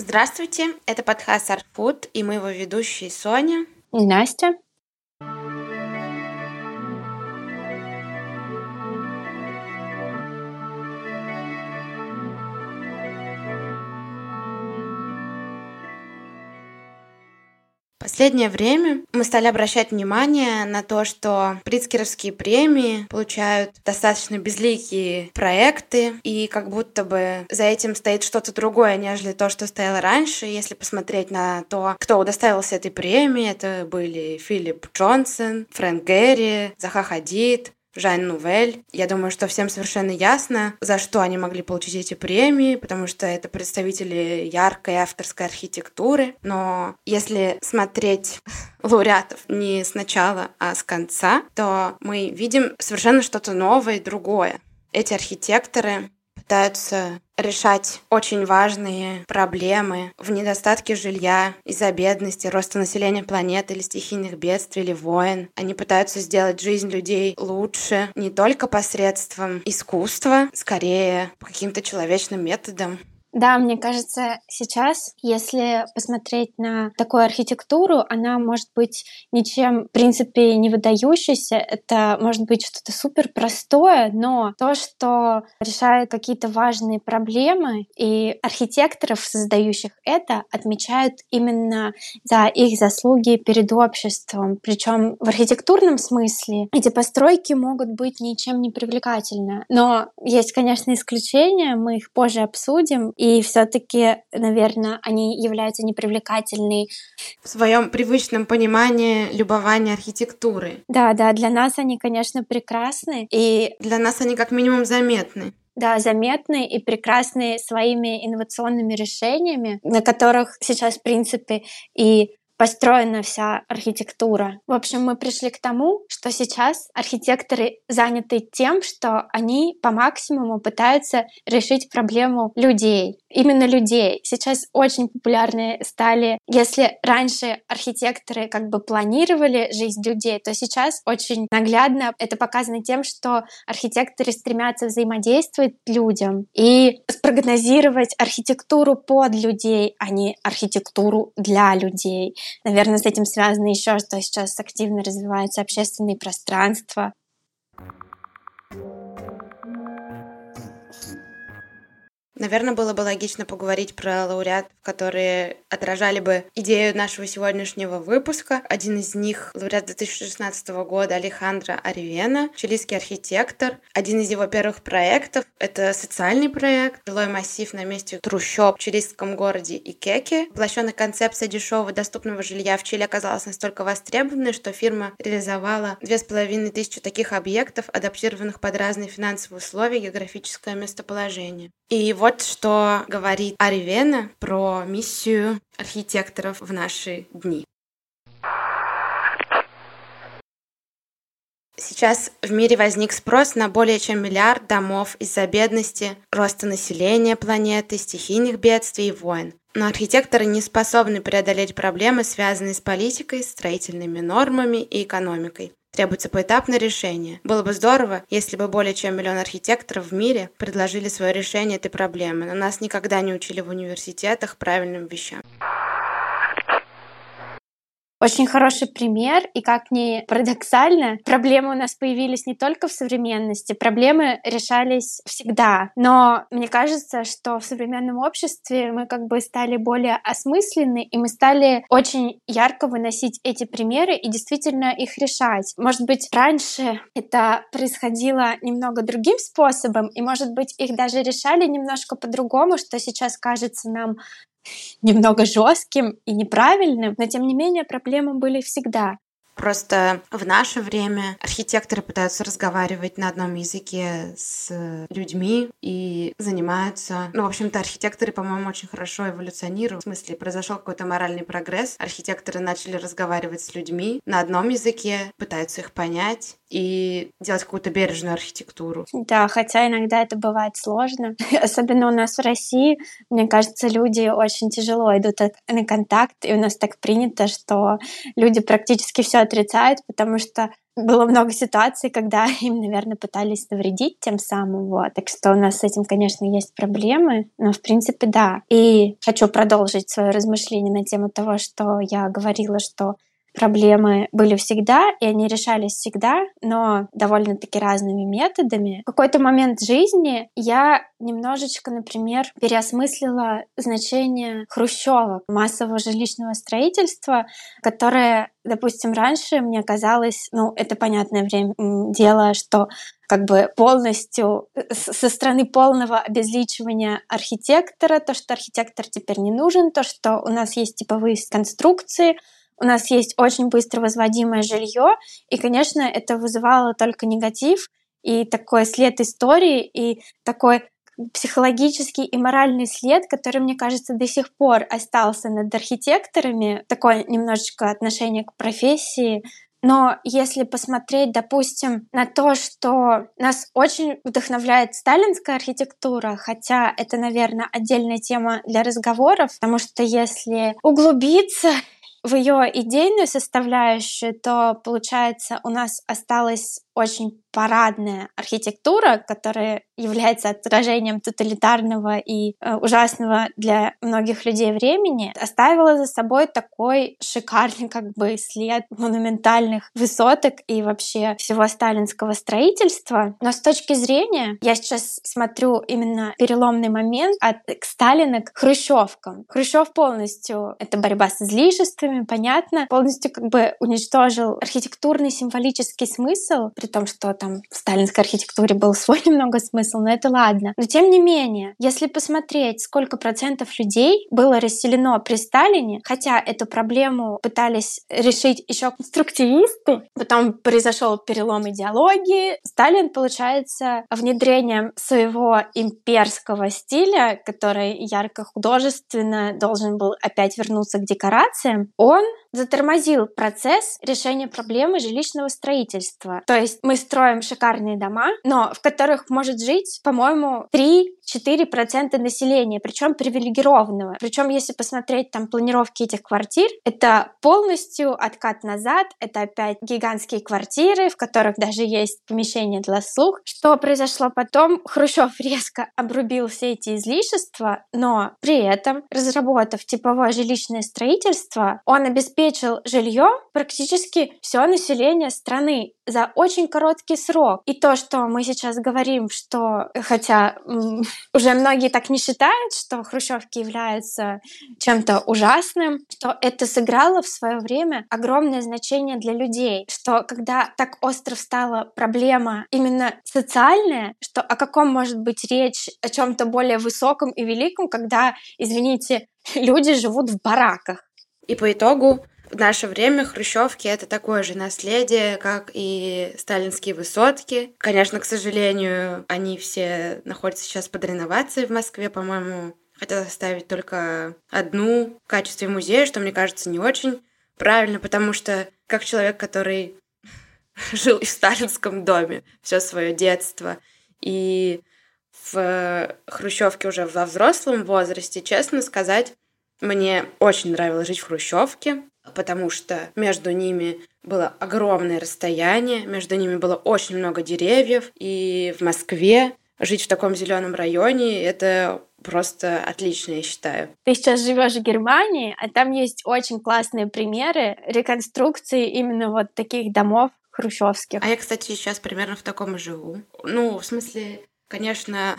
Здравствуйте, это подкаст Art и мы его ведущие Соня и Настя. Последнее время мы стали обращать внимание на то, что Прицкеровские премии получают достаточно безликие проекты, и как будто бы за этим стоит что-то другое, нежели то, что стояло раньше. Если посмотреть на то, кто удостоился этой премии, это были Филипп Джонсон, Фрэнк Гэри, Заха Хадид, Жан Нувель. Я думаю, что всем совершенно ясно, за что они могли получить эти премии, потому что это представители яркой авторской архитектуры. Но если смотреть лауреатов не сначала, а с конца, то мы видим совершенно что-то новое и другое. Эти архитекторы пытаются решать очень важные проблемы в недостатке жилья из-за бедности, роста населения планеты или стихийных бедствий или войн. Они пытаются сделать жизнь людей лучше не только посредством искусства, скорее по каким-то человечным методам. Да, мне кажется, сейчас, если посмотреть на такую архитектуру, она может быть ничем, в принципе, не выдающейся. Это может быть что-то супер простое, но то, что решает какие-то важные проблемы, и архитекторов, создающих это, отмечают именно за их заслуги перед обществом. Причем в архитектурном смысле эти постройки могут быть ничем не привлекательны. Но есть, конечно, исключения, мы их позже обсудим. И все-таки, наверное, они являются непривлекательны. В своем привычном понимании любования архитектуры. Да, да, для нас они, конечно, прекрасны. И для нас они как минимум заметны да, заметны и прекрасны своими инновационными решениями, на которых сейчас, в принципе, и построена вся архитектура. В общем, мы пришли к тому, что сейчас архитекторы заняты тем, что они по максимуму пытаются решить проблему людей. Именно людей. Сейчас очень популярны стали, если раньше архитекторы как бы планировали жизнь людей, то сейчас очень наглядно это показано тем, что архитекторы стремятся взаимодействовать людям и спрогнозировать архитектуру под людей, а не архитектуру для людей. Наверное, с этим связано еще, что сейчас активно развиваются общественные пространства. Наверное, было бы логично поговорить про лауреатов, которые отражали бы идею нашего сегодняшнего выпуска. Один из них — лауреат 2016 года Алехандро Аривена, чилийский архитектор. Один из его первых проектов — это социальный проект, жилой массив на месте трущоб в чилийском городе Икеке. Воплощенная концепция дешевого доступного жилья в Чили оказалась настолько востребованной, что фирма реализовала две с половиной тысячи таких объектов, адаптированных под разные финансовые условия и географическое местоположение. И вот что говорит Аривена про миссию архитекторов в наши дни. Сейчас в мире возник спрос на более чем миллиард домов из-за бедности, роста населения планеты, стихийных бедствий и войн. Но архитекторы не способны преодолеть проблемы, связанные с политикой, строительными нормами и экономикой. Требуется поэтапное решение. Было бы здорово, если бы более чем миллион архитекторов в мире предложили свое решение этой проблемы, но нас никогда не учили в университетах правильным вещам. Очень хороший пример, и как ни парадоксально, проблемы у нас появились не только в современности, проблемы решались всегда. Но мне кажется, что в современном обществе мы как бы стали более осмысленны, и мы стали очень ярко выносить эти примеры и действительно их решать. Может быть, раньше это происходило немного другим способом, и, может быть, их даже решали немножко по-другому, что сейчас кажется нам немного жестким и неправильным, но тем не менее проблемы были всегда. Просто в наше время архитекторы пытаются разговаривать на одном языке с людьми и занимаются... Ну, в общем-то, архитекторы, по-моему, очень хорошо эволюционируют. В смысле, произошел какой-то моральный прогресс. Архитекторы начали разговаривать с людьми на одном языке, пытаются их понять и делать какую-то бережную архитектуру. Да, хотя иногда это бывает сложно. Особенно у нас в России, мне кажется, люди очень тяжело идут на контакт, и у нас так принято, что люди практически все отрицают, потому что было много ситуаций, когда им, наверное, пытались навредить тем самым. Вот. Так что у нас с этим, конечно, есть проблемы, но в принципе да. И хочу продолжить свое размышление на тему того, что я говорила, что проблемы были всегда, и они решались всегда, но довольно-таки разными методами. В какой-то момент жизни я немножечко, например, переосмыслила значение хрущевок, массового жилищного строительства, которое, допустим, раньше мне казалось, ну, это понятное время дело, что как бы полностью э, со стороны полного обезличивания архитектора, то, что архитектор теперь не нужен, то, что у нас есть типовые конструкции, у нас есть очень быстро возводимое жилье, и, конечно, это вызывало только негатив и такой след истории, и такой психологический и моральный след, который, мне кажется, до сих пор остался над архитекторами, такое немножечко отношение к профессии. Но если посмотреть, допустим, на то, что нас очень вдохновляет сталинская архитектура, хотя это, наверное, отдельная тема для разговоров, потому что если углубиться в ее идейную составляющую, то получается у нас осталось очень парадная архитектура, которая является отражением тоталитарного и э, ужасного для многих людей времени, оставила за собой такой шикарный как бы след монументальных высоток и вообще всего сталинского строительства. Но с точки зрения, я сейчас смотрю именно переломный момент от Сталина к Хрущевкам. Хрущев полностью, это борьба с излишествами, понятно, полностью как бы уничтожил архитектурный символический смысл, при том, что там в сталинской архитектуре был свой немного смысл, но это ладно. Но тем не менее, если посмотреть, сколько процентов людей было расселено при Сталине, хотя эту проблему пытались решить еще конструктивисты, потом произошел перелом идеологии, Сталин, получается, внедрением своего имперского стиля, который ярко художественно должен был опять вернуться к декорациям, он затормозил процесс решения проблемы жилищного строительства. То есть мы строим шикарные дома, но в которых может жить, по-моему, 3-4% населения, причем привилегированного. Причем, если посмотреть там планировки этих квартир, это полностью откат назад, это опять гигантские квартиры, в которых даже есть помещение для слух. Что произошло потом? Хрущев резко обрубил все эти излишества, но при этом, разработав типовое жилищное строительство, он обеспечил жилье практически все население страны за очень короткий срок. И то, что мы сейчас говорим, что, хотя уже многие так не считают, что хрущевки являются чем-то ужасным, что это сыграло в свое время огромное значение для людей, что когда так остро стала проблема именно социальная, что о каком может быть речь, о чем-то более высоком и великом, когда, извините, люди живут в бараках. И по итогу в наше время хрущевки — это такое же наследие, как и сталинские высотки. Конечно, к сожалению, они все находятся сейчас под реновацией в Москве, по-моему. Хотят оставить только одну в качестве музея, что мне кажется не очень правильно, потому что как человек, который жил в сталинском доме все свое детство и в Хрущевке уже во взрослом возрасте, честно сказать, мне очень нравилось жить в Хрущевке потому что между ними было огромное расстояние, между ними было очень много деревьев, и в Москве жить в таком зеленом районе это просто отлично, я считаю. Ты сейчас живешь в Германии, а там есть очень классные примеры реконструкции именно вот таких домов хрущевских. А я, кстати, сейчас примерно в таком живу. Ну, в смысле, конечно,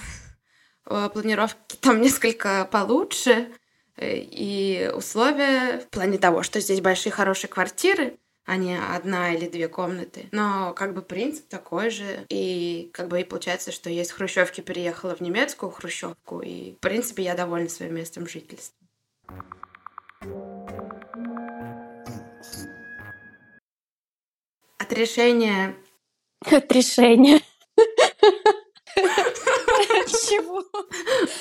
планировки там несколько получше, Э, и условия в плане того, что здесь большие хорошие квартиры, а не одна или две комнаты. Но как бы принцип такой же. И как бы и получается, что я из Хрущевки переехала в немецкую Хрущевку. И в принципе я довольна своим местом жительства. От решения... От решения. Чего?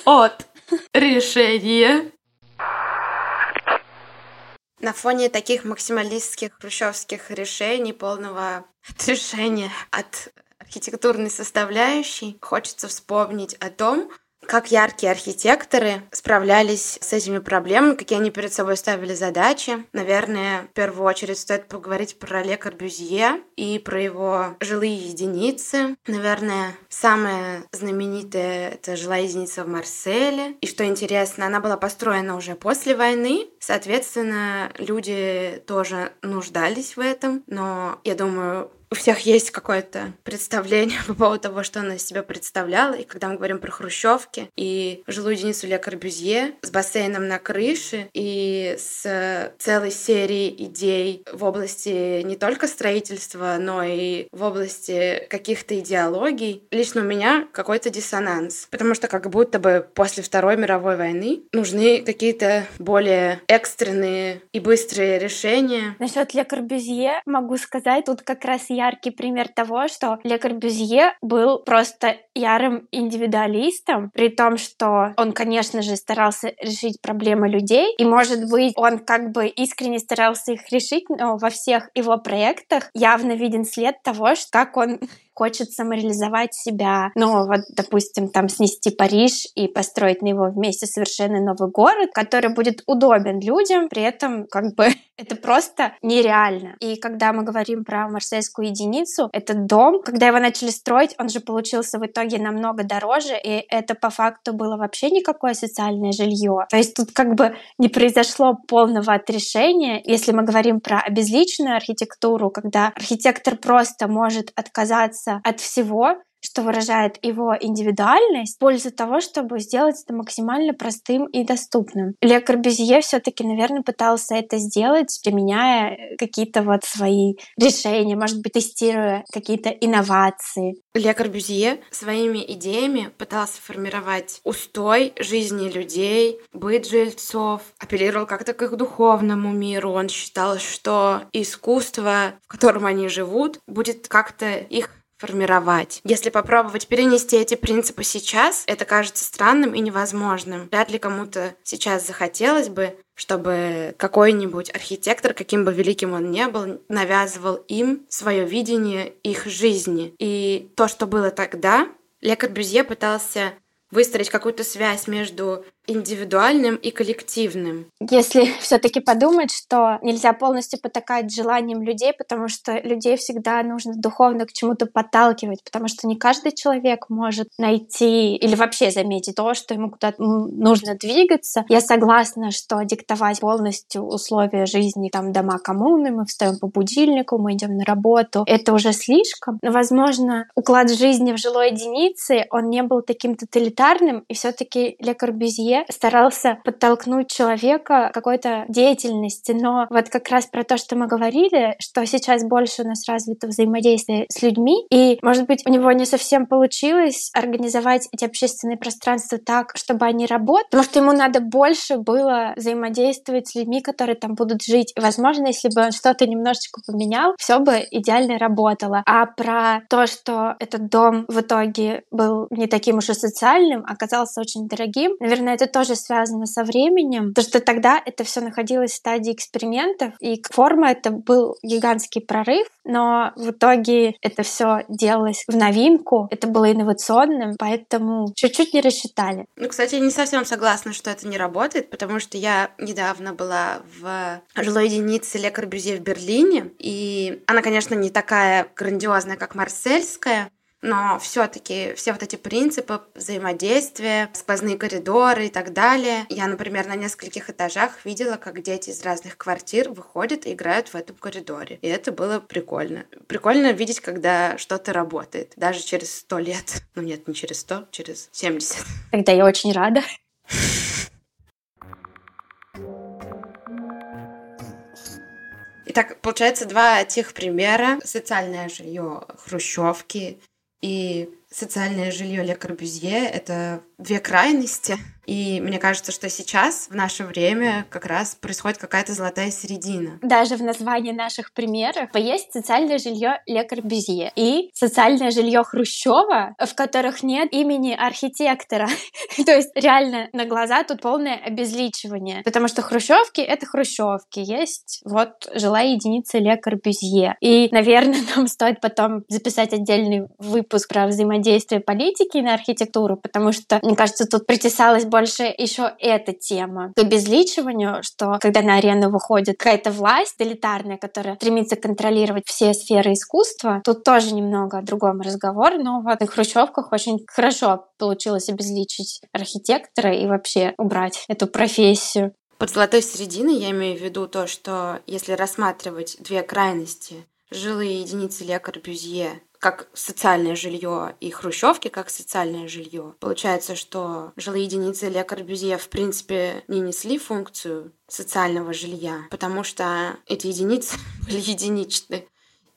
От решения на фоне таких максималистских хрущевских решений, полного отрешения от архитектурной составляющей, хочется вспомнить о том, как яркие архитекторы справлялись с этими проблемами, какие они перед собой ставили задачи. Наверное, в первую очередь стоит поговорить про Ле Корбюзье и про его жилые единицы. Наверное, самая знаменитая — это жилая единица в Марселе. И что интересно, она была построена уже после войны. Соответственно, люди тоже нуждались в этом. Но я думаю, у всех есть какое-то представление по поводу того, что она из себя представляла. И когда мы говорим про хрущевки и жилую единицу Ле Корбюзье с бассейном на крыше и с целой серией идей в области не только строительства, но и в области каких-то идеологий, лично у меня какой-то диссонанс. Потому что как будто бы после Второй мировой войны нужны какие-то более экстренные и быстрые решения. Насчет Ле Корбюзье могу сказать, тут как раз я яркий пример того, что Ле Корбюзье был просто ярым индивидуалистом, при том, что он, конечно же, старался решить проблемы людей, и, может быть, он как бы искренне старался их решить, но во всех его проектах явно виден след того, что как он хочет самореализовать себя. Ну, вот, допустим, там снести Париж и построить на его вместе совершенно новый город, который будет удобен людям, при этом как бы это просто нереально. И когда мы говорим про марсельскую единицу, этот дом, когда его начали строить, он же получился в итоге намного дороже, и это по факту было вообще никакое социальное жилье. То есть тут как бы не произошло полного отрешения. Если мы говорим про обезличенную архитектуру, когда архитектор просто может отказаться отказаться от всего, что выражает его индивидуальность, в пользу того, чтобы сделать это максимально простым и доступным. Ле Корбюзье все таки наверное, пытался это сделать, применяя какие-то вот свои решения, может быть, тестируя какие-то инновации. Ле Корбюзье своими идеями пытался формировать устой жизни людей, быт жильцов, апеллировал как-то к их духовному миру. Он считал, что искусство, в котором они живут, будет как-то их формировать. Если попробовать перенести эти принципы сейчас, это кажется странным и невозможным. Вряд ли кому-то сейчас захотелось бы, чтобы какой-нибудь архитектор, каким бы великим он ни был, навязывал им свое видение их жизни. И то, что было тогда, Ле Корбюзье пытался выстроить какую-то связь между индивидуальным и коллективным. Если все-таки подумать, что нельзя полностью потакать желаниям людей, потому что людей всегда нужно духовно к чему-то подталкивать, потому что не каждый человек может найти или вообще заметить то, что ему куда-то нужно двигаться. Я согласна, что диктовать полностью условия жизни, там, дома коммуны, мы встаем по будильнику, мы идем на работу, это уже слишком. Но, возможно, уклад жизни в жилой единице, он не был таким тоталитарным, и все-таки Ле Корбюзье старался подтолкнуть человека к какой-то деятельности. Но вот как раз про то, что мы говорили, что сейчас больше у нас развито взаимодействие с людьми, и, может быть, у него не совсем получилось организовать эти общественные пространства так, чтобы они работали, потому что ему надо больше было взаимодействовать с людьми, которые там будут жить. И, возможно, если бы он что-то немножечко поменял, все бы идеально работало. А про то, что этот дом в итоге был не таким уж и социальным, оказался очень дорогим, наверное, это тоже связано со временем, потому что тогда это все находилось в стадии экспериментов, и форма это был гигантский прорыв, но в итоге это все делалось в новинку, это было инновационным, поэтому чуть-чуть не рассчитали. Ну, кстати, я не совсем согласна, что это не работает, потому что я недавно была в жилой единице Ле Корбюзье в Берлине, и она, конечно, не такая грандиозная, как Марсельская, но все-таки все вот эти принципы взаимодействия, сквозные коридоры и так далее. Я, например, на нескольких этажах видела, как дети из разных квартир выходят и играют в этом коридоре. И это было прикольно. Прикольно видеть, когда что-то работает, даже через сто лет. Ну нет, не через сто, через семьдесят. Тогда я очень рада. Итак, получается два тех примера. Социальное жилье хрущевки и социальное жилье Ле Корбюзье — это две крайности. И мне кажется, что сейчас, в наше время, как раз происходит какая-то золотая середина. Даже в названии наших примеров есть социальное жилье Ле Корбюзье и социальное жилье Хрущева, в которых нет имени архитектора. То есть реально на глаза тут полное обезличивание. Потому что хрущевки — это хрущевки. Есть вот жилая единица Ле Корбюзье. И, наверное, нам стоит потом записать отдельный выпуск про взаимодействие политики на архитектуру, потому что, мне кажется, тут притесалась больше еще эта тема к обезличиванию, что когда на арену выходит какая-то власть элитарная, которая стремится контролировать все сферы искусства, тут тоже немного о другом разговор, но вот на хрущевках очень хорошо получилось обезличить архитектора и вообще убрать эту профессию. Под золотой серединой я имею в виду то, что если рассматривать две крайности, жилые единицы Ле Корбюзье как социальное жилье и хрущевки как социальное жилье. Получается, что жилые единицы Ле Корбюзье в принципе не несли функцию социального жилья, потому что эти единицы были единичны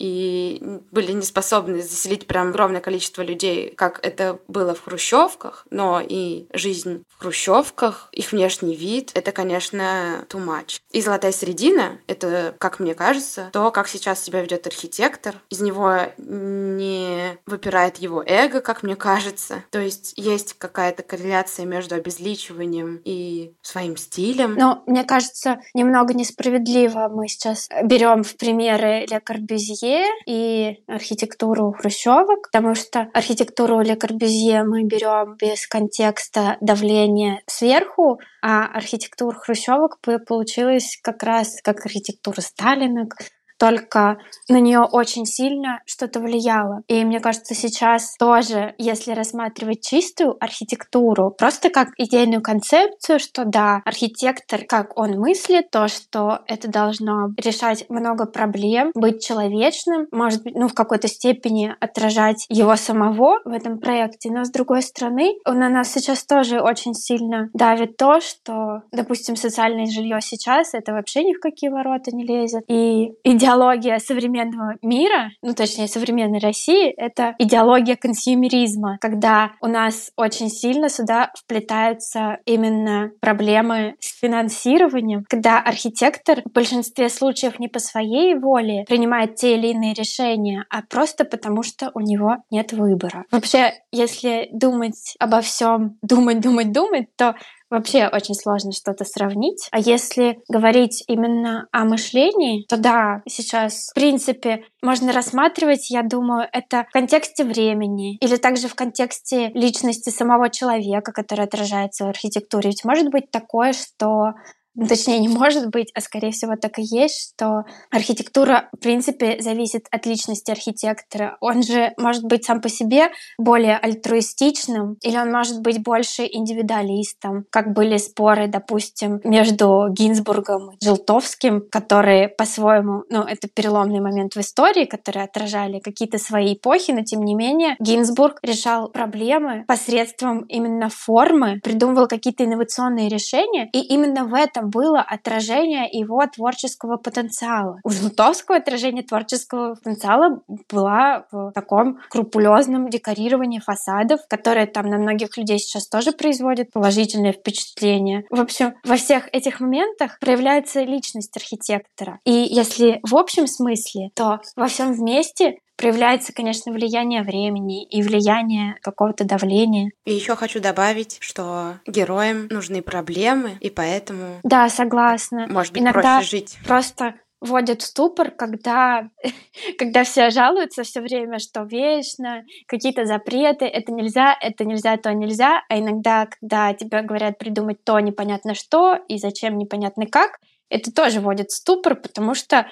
и были не способны заселить прям огромное количество людей, как это было в хрущевках, но и жизнь в хрущевках, их внешний вид, это, конечно, too much. И золотая середина — это, как мне кажется, то, как сейчас себя ведет архитектор. Из него не выпирает его эго, как мне кажется. То есть есть какая-то корреляция между обезличиванием и своим стилем. Но мне кажется, немного несправедливо мы сейчас берем в примеры Ле Корбюзье, и архитектуру хрущевок, потому что архитектуру Ле Корбюзье мы берем без контекста давления сверху, а архитектура хрущевок получилась как раз как архитектура Сталина, только на нее очень сильно что-то влияло. И мне кажется, сейчас тоже, если рассматривать чистую архитектуру, просто как идейную концепцию, что да, архитектор, как он мыслит, то, что это должно решать много проблем, быть человечным, может быть, ну, в какой-то степени отражать его самого в этом проекте. Но с другой стороны, на нас сейчас тоже очень сильно давит то, что, допустим, социальное жилье сейчас это вообще ни в какие ворота не лезет. И идеал идеология современного мира, ну точнее современной России, это идеология консюмеризма, когда у нас очень сильно сюда вплетаются именно проблемы с финансированием, когда архитектор в большинстве случаев не по своей воле принимает те или иные решения, а просто потому что у него нет выбора. Вообще, если думать обо всем, думать, думать, думать, то вообще очень сложно что-то сравнить. А если говорить именно о мышлении, то да, сейчас, в принципе, можно рассматривать, я думаю, это в контексте времени или также в контексте личности самого человека, который отражается в архитектуре. Ведь может быть такое, что ну, точнее, не может быть, а скорее всего так и есть, что архитектура, в принципе, зависит от личности архитектора. Он же может быть сам по себе более альтруистичным, или он может быть больше индивидуалистом, как были споры, допустим, между Гинзбургом и Желтовским, которые по-своему, ну, это переломный момент в истории, которые отражали какие-то свои эпохи, но тем не менее Гинзбург решал проблемы посредством именно формы, придумывал какие-то инновационные решения, и именно в этом было отражение его творческого потенциала. У Желтовского отражение творческого потенциала была в таком крупулезном декорировании фасадов, которое там на многих людей сейчас тоже производит положительное впечатление. В общем, во всех этих моментах проявляется личность архитектора. И если в общем смысле, то во всем вместе проявляется, конечно, влияние времени и влияние какого-то давления. И еще хочу добавить, что героям нужны проблемы, и поэтому... Да, согласна. Может быть, Иногда проще жить. Просто вводят в ступор, когда, когда все жалуются все время, что вечно, какие-то запреты, это нельзя, это нельзя, то нельзя, а иногда, когда тебе говорят придумать то непонятно что и зачем непонятно как, это тоже вводит в ступор, потому что...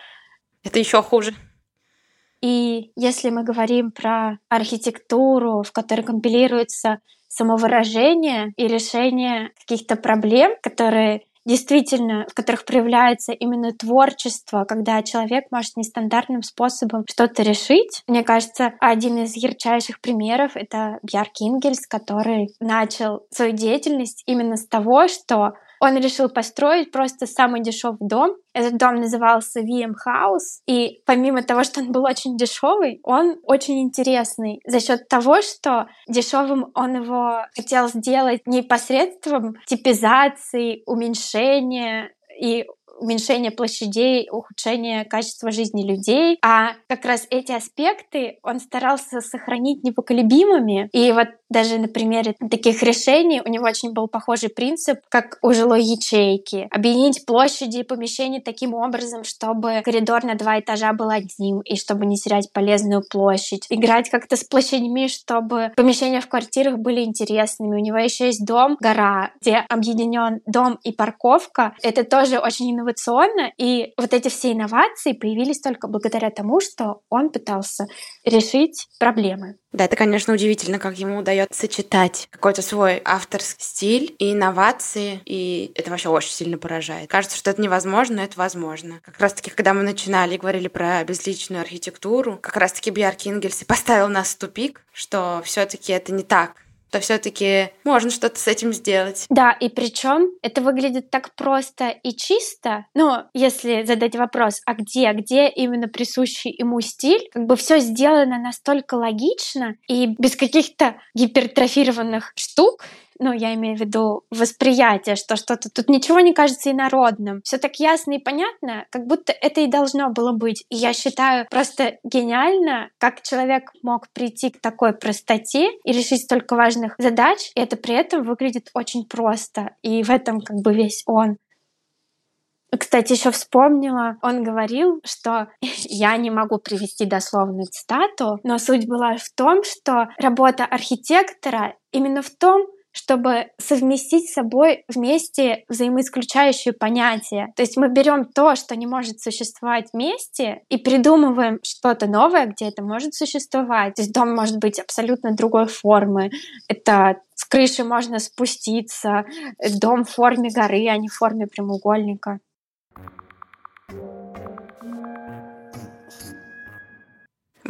Это еще хуже. И если мы говорим про архитектуру, в которой компилируется самовыражение и решение каких-то проблем, которые действительно, в которых проявляется именно творчество, когда человек может нестандартным способом что-то решить. Мне кажется, один из ярчайших примеров — это Бьяр Кингельс, который начал свою деятельность именно с того, что он решил построить просто самый дешевый дом. Этот дом назывался VM House. И помимо того, что он был очень дешевый, он очень интересный за счет того, что дешевым он его хотел сделать не посредством типизации, уменьшения и уменьшение площадей, ухудшение качества жизни людей. А как раз эти аспекты он старался сохранить непоколебимыми. И вот даже на примере таких решений у него очень был похожий принцип, как у жилой ячейки. Объединить площади и помещения таким образом, чтобы коридор на два этажа был одним, и чтобы не терять полезную площадь. Играть как-то с площадьми, чтобы помещения в квартирах были интересными. У него еще есть дом, гора, где объединен дом и парковка. Это тоже очень инновационно, и вот эти все инновации появились только благодаря тому, что он пытался решить проблемы. Да, это, конечно, удивительно, как ему удается сочетать какой-то свой авторский стиль и инновации, и это вообще очень сильно поражает. Кажется, что это невозможно, но это возможно. Как раз-таки, когда мы начинали и говорили про безличную архитектуру, как раз-таки Бьярки Ингельс и поставил нас в тупик, что все таки это не так то все-таки можно что-то с этим сделать. Да, и причем это выглядит так просто и чисто. Но если задать вопрос, а где, где именно присущий ему стиль, как бы все сделано настолько логично и без каких-то гипертрофированных штук, ну, я имею в виду восприятие, что что-то тут ничего не кажется инородным. Все так ясно и понятно, как будто это и должно было быть. И я считаю просто гениально, как человек мог прийти к такой простоте и решить столько важных задач, и это при этом выглядит очень просто. И в этом как бы весь он. Кстати, еще вспомнила, он говорил, что я не могу привести дословную цитату, но суть была в том, что работа архитектора именно в том, чтобы совместить с собой вместе взаимоисключающие понятия. То есть мы берем то, что не может существовать вместе, и придумываем что-то новое, где это может существовать. То есть дом может быть абсолютно другой формы. Это с крыши можно спуститься, дом в форме горы, а не в форме прямоугольника.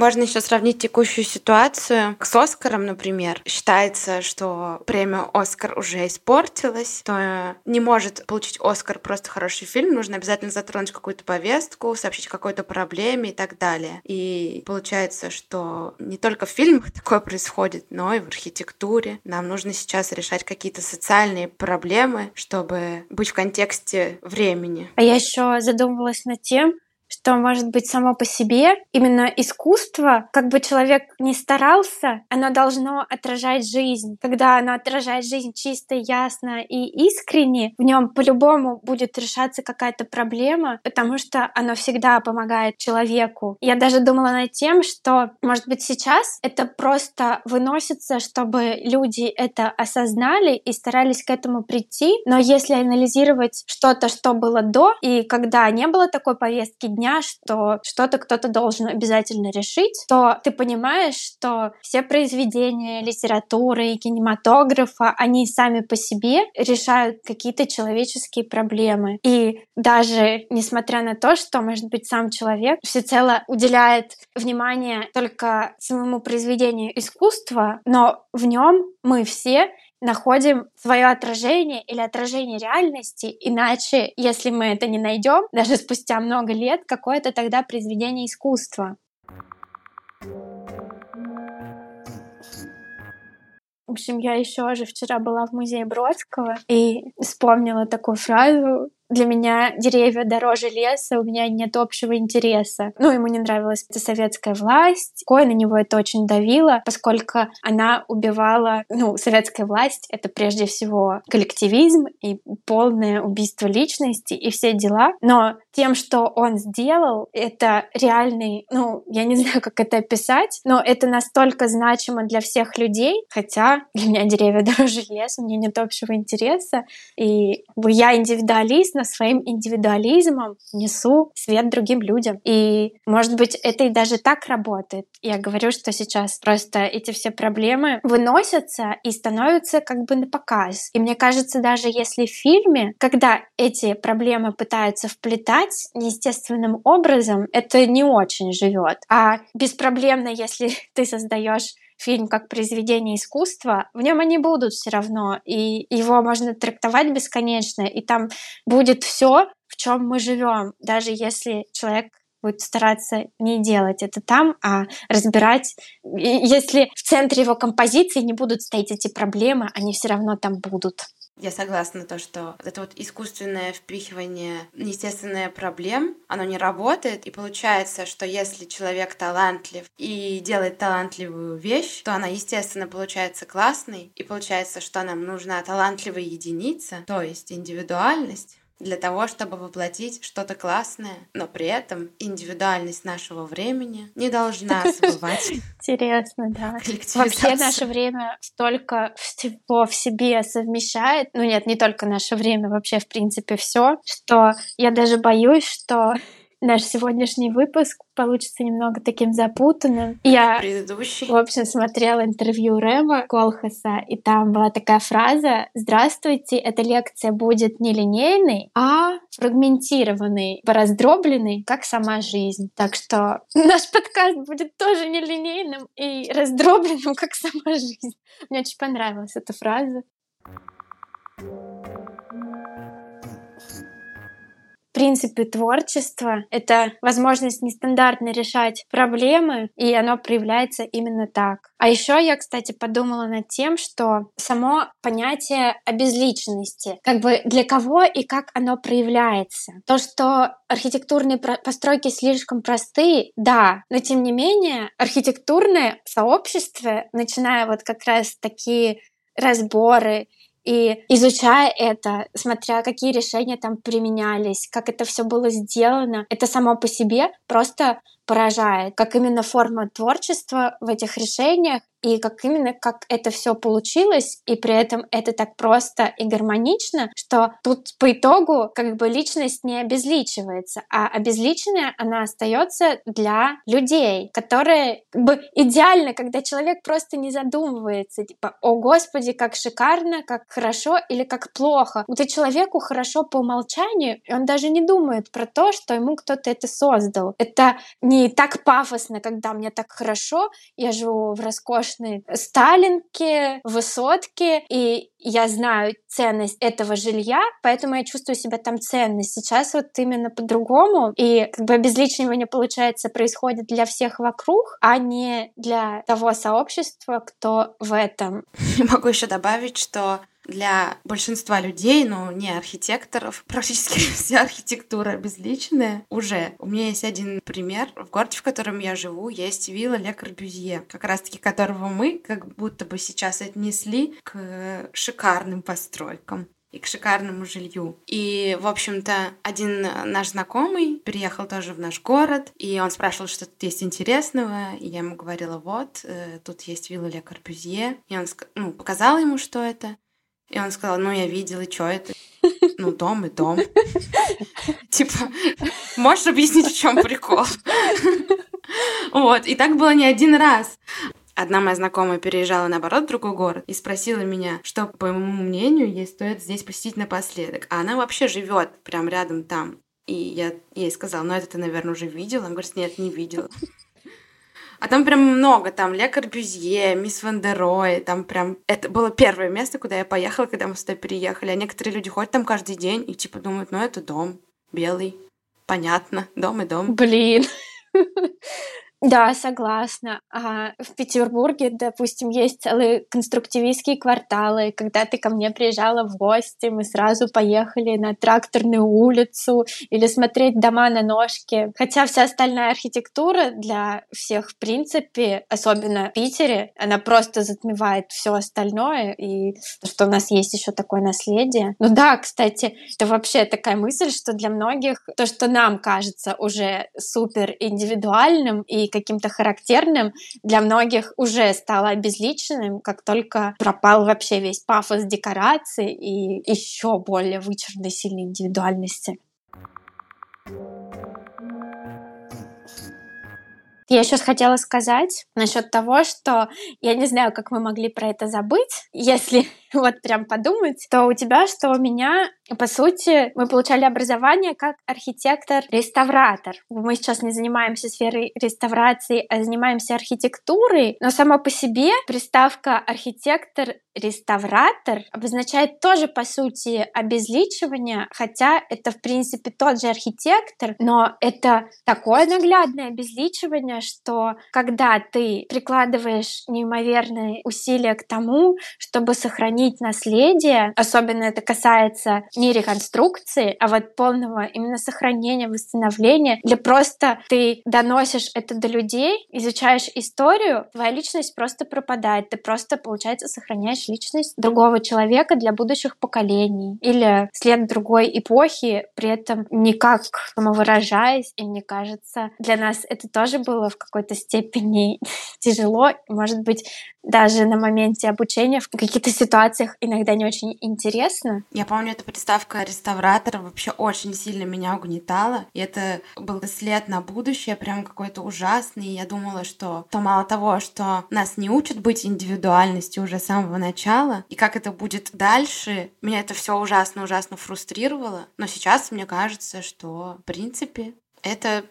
Можно еще сравнить текущую ситуацию с Оскаром, например. Считается, что премия Оскар уже испортилась, то не может получить Оскар просто хороший фильм, нужно обязательно затронуть какую-то повестку, сообщить о какой-то проблеме и так далее. И получается, что не только в фильмах такое происходит, но и в архитектуре. Нам нужно сейчас решать какие-то социальные проблемы, чтобы быть в контексте времени. А я еще задумывалась над тем, что может быть само по себе. Именно искусство, как бы человек ни старался, оно должно отражать жизнь. Когда оно отражает жизнь чисто, ясно и искренне, в нем по-любому будет решаться какая-то проблема, потому что оно всегда помогает человеку. Я даже думала над тем, что, может быть, сейчас это просто выносится, чтобы люди это осознали и старались к этому прийти. Но если анализировать что-то, что было до, и когда не было такой повестки дня, что что-то кто-то должен обязательно решить, то ты понимаешь, что все произведения литературы и кинематографа, они сами по себе решают какие-то человеческие проблемы. И даже несмотря на то, что, может быть, сам человек всецело уделяет внимание только самому произведению искусства, но в нем мы все находим свое отражение или отражение реальности, иначе, если мы это не найдем, даже спустя много лет, какое-то тогда произведение искусства. В общем, я еще же вчера была в музее Бродского и вспомнила такую фразу для меня деревья дороже леса, у меня нет общего интереса. Ну, ему не нравилась эта советская власть. Кое на него это очень давило, поскольку она убивала... Ну, советская власть — это прежде всего коллективизм и полное убийство личности и все дела. Но тем, что он сделал, это реальный... Ну, я не знаю, как это описать, но это настолько значимо для всех людей, хотя для меня деревья дороже леса, у меня нет общего интереса, и я индивидуалист, но своим индивидуализмом несу свет другим людям. И, может быть, это и даже так работает. Я говорю, что сейчас просто эти все проблемы выносятся и становятся как бы на показ. И мне кажется, даже если в фильме, когда эти проблемы пытаются вплетать неестественным образом, это не очень живет. А беспроблемно, если ты создаешь фильм как произведение искусства, в нем они будут все равно, и его можно трактовать бесконечно, и там будет все, в чем мы живем, даже если человек будет стараться не делать это там, а разбирать. Если в центре его композиции не будут стоять эти проблемы, они все равно там будут. Я согласна то, что это вот искусственное впихивание естественное проблем, оно не работает, и получается, что если человек талантлив и делает талантливую вещь, то она, естественно, получается классной, и получается, что нам нужна талантливая единица, то есть индивидуальность, для того, чтобы воплотить что-то классное, но при этом индивидуальность нашего времени не должна забывать. Интересно, да. Вообще наше время столько всего в себе совмещает. Ну нет, не только наше время, вообще в принципе все, что я даже боюсь, что наш сегодняшний выпуск получится немного таким запутанным. Я, Предыдущий. в общем, смотрела интервью Рэма Колхаса, и там была такая фраза «Здравствуйте, эта лекция будет не линейной, а фрагментированной, пораздробленной, как сама жизнь». Так что наш подкаст будет тоже нелинейным и раздробленным, как сама жизнь. Мне очень понравилась эта фраза. В принципе, творчество — это возможность нестандартно решать проблемы, и оно проявляется именно так. А еще я, кстати, подумала над тем, что само понятие обезличенности, как бы для кого и как оно проявляется. То, что архитектурные постройки слишком простые, да, но тем не менее архитектурное сообщество, начиная вот как раз такие разборы и изучая это, смотря какие решения там применялись, как это все было сделано, это само по себе просто поражает, как именно форма творчества в этих решениях и как именно как это все получилось, и при этом это так просто и гармонично, что тут по итогу как бы личность не обезличивается, а обезличенная она остается для людей, которые как бы идеально, когда человек просто не задумывается, типа, о господи, как шикарно, как хорошо или как плохо. Вот и человеку хорошо по умолчанию, и он даже не думает про то, что ему кто-то это создал. Это не так пафосно, когда мне так хорошо, я живу в роскошной Сталинке, высотке, и я знаю ценность этого жилья, поэтому я чувствую себя там ценность. Сейчас вот именно по-другому, и как бы обезличивание, получается, происходит для всех вокруг, а не для того сообщества, кто в этом. Могу еще добавить, что для большинства людей, ну, не архитекторов, практически вся архитектура безличная уже. У меня есть один пример. В городе, в котором я живу, есть вилла Ле Корбюзье, как раз-таки которого мы как будто бы сейчас отнесли к шикарным постройкам и к шикарному жилью. И, в общем-то, один наш знакомый приехал тоже в наш город, и он спрашивал, что тут есть интересного, и я ему говорила, вот, э, тут есть вилла Ле Корбюзье, и он ну, показал ему, что это, и он сказал, ну, я видел, и что это? Ну, дом и дом. Типа, можешь объяснить, в чем прикол? Вот, и так было не один раз. Одна моя знакомая переезжала, наоборот, в другой город и спросила меня, что, по моему мнению, ей стоит здесь посетить напоследок. А она вообще живет прям рядом там. И я ей сказала, ну это ты, наверное, уже видела? Она говорит, нет, не видела. А там прям много, там Ле Корбюзье, Мисс Вандерой, там прям... Это было первое место, куда я поехала, когда мы сюда переехали. А некоторые люди ходят там каждый день и типа думают, ну это дом белый, понятно, дом и дом. Блин. Да, согласна. А в Петербурге, допустим, есть целые конструктивистские кварталы. Когда ты ко мне приезжала в гости, мы сразу поехали на Тракторную улицу или смотреть дома на ножке. Хотя вся остальная архитектура для всех, в принципе, особенно в Питере, она просто затмевает все остальное. И что у нас есть еще такое наследие. Ну да, кстати, это вообще такая мысль, что для многих то, что нам кажется уже супер индивидуальным и каким-то характерным, для многих уже стало обезличенным, как только пропал вообще весь пафос декорации и еще более вычурной сильной индивидуальности. Я сейчас хотела сказать насчет того, что я не знаю, как мы могли про это забыть, если вот прям подумать, то у тебя, что у меня по сути, мы получали образование как архитектор-реставратор. Мы сейчас не занимаемся сферой реставрации, а занимаемся архитектурой, но сама по себе приставка архитектор реставратор обозначает тоже, по сути, обезличивание, хотя это, в принципе, тот же архитектор, но это такое наглядное обезличивание, что когда ты прикладываешь неимоверные усилия к тому, чтобы сохранить наследие, особенно это касается не реконструкции, а вот полного именно сохранения, восстановления, или просто ты доносишь это до людей, изучаешь историю, твоя личность просто пропадает, ты просто, получается, сохраняешь личность другого человека для будущих поколений. Или след другой эпохи, при этом никак самовыражаясь, и мне кажется, для нас это тоже было в какой-то степени тяжело, может быть, даже на моменте обучения в каких-то ситуациях иногда не очень интересно. Я помню, эта приставка реставратора вообще очень сильно меня угнетала. И это был след на будущее, прям какой-то ужасный. Я думала, что то мало того, что нас не учат быть индивидуальностью уже с самого начала, и как это будет дальше, меня это все ужасно-ужасно фрустрировало. Но сейчас мне кажется, что, в принципе, это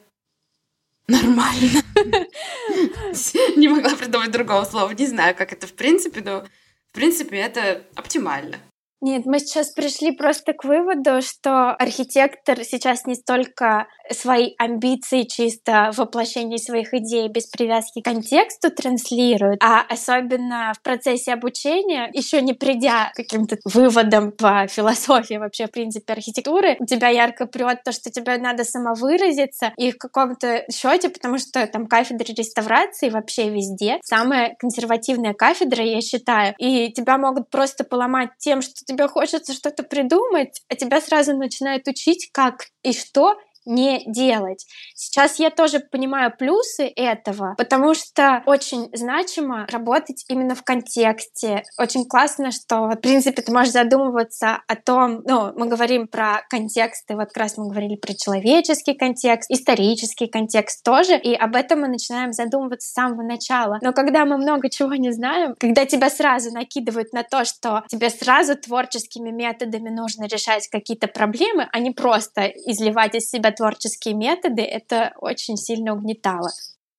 нормально. Не могла придумать другого слова. Не знаю, как это в принципе, но в принципе это оптимально. Нет, мы сейчас пришли просто к выводу, что архитектор сейчас не столько свои амбиции чисто в воплощении своих идей без привязки к контексту транслирует, а особенно в процессе обучения, еще не придя к каким-то выводам по философии вообще, в принципе, архитектуры, у тебя ярко прет то, что тебе надо самовыразиться, и в каком-то счете, потому что там кафедры реставрации вообще везде, самая консервативная кафедра, я считаю, и тебя могут просто поломать тем, что тебе хочется что-то придумать, а тебя сразу начинают учить, как и что не делать. Сейчас я тоже понимаю плюсы этого, потому что очень значимо работать именно в контексте. Очень классно, что, в принципе, ты можешь задумываться о том, ну, мы говорим про контексты, вот как раз мы говорили про человеческий контекст, исторический контекст тоже, и об этом мы начинаем задумываться с самого начала. Но когда мы много чего не знаем, когда тебя сразу накидывают на то, что тебе сразу творческими методами нужно решать какие-то проблемы, а не просто изливать из себя творческие методы, это очень сильно угнетало.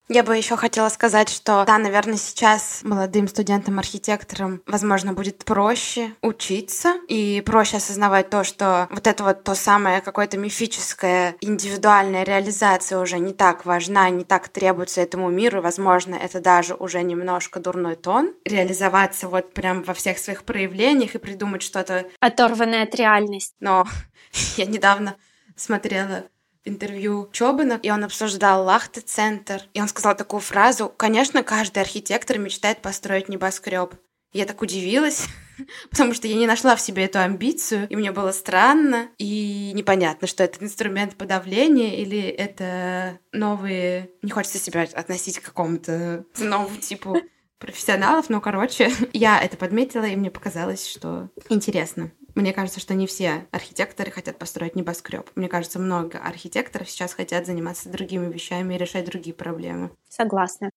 Я бы еще хотела сказать, что да, наверное, сейчас молодым студентам-архитекторам, возможно, будет проще учиться и проще осознавать то, что вот это вот то самое какое-то мифическое индивидуальная реализация уже не так важна, не так требуется этому миру, возможно, это даже уже немножко дурной тон. Реализоваться вот прям во всех своих проявлениях и придумать что-то... Оторванное от реальности. Но я недавно смотрела интервью Чобана, и он обсуждал Лахте-центр. И он сказал такую фразу, конечно, каждый архитектор мечтает построить небоскреб. Я так удивилась, потому что я не нашла в себе эту амбицию, и мне было странно и непонятно, что это инструмент подавления или это новые... Не хочется себя относить к какому-то новому типу профессионалов, но, короче, я это подметила, и мне показалось, что интересно. Мне кажется, что не все архитекторы хотят построить небоскреб. Мне кажется, много архитекторов сейчас хотят заниматься другими вещами и решать другие проблемы. Согласна.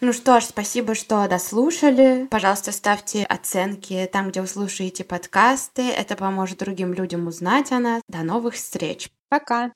Ну что ж, спасибо, что дослушали. Пожалуйста, ставьте оценки там, где вы слушаете подкасты. Это поможет другим людям узнать о нас. До новых встреч. Пока.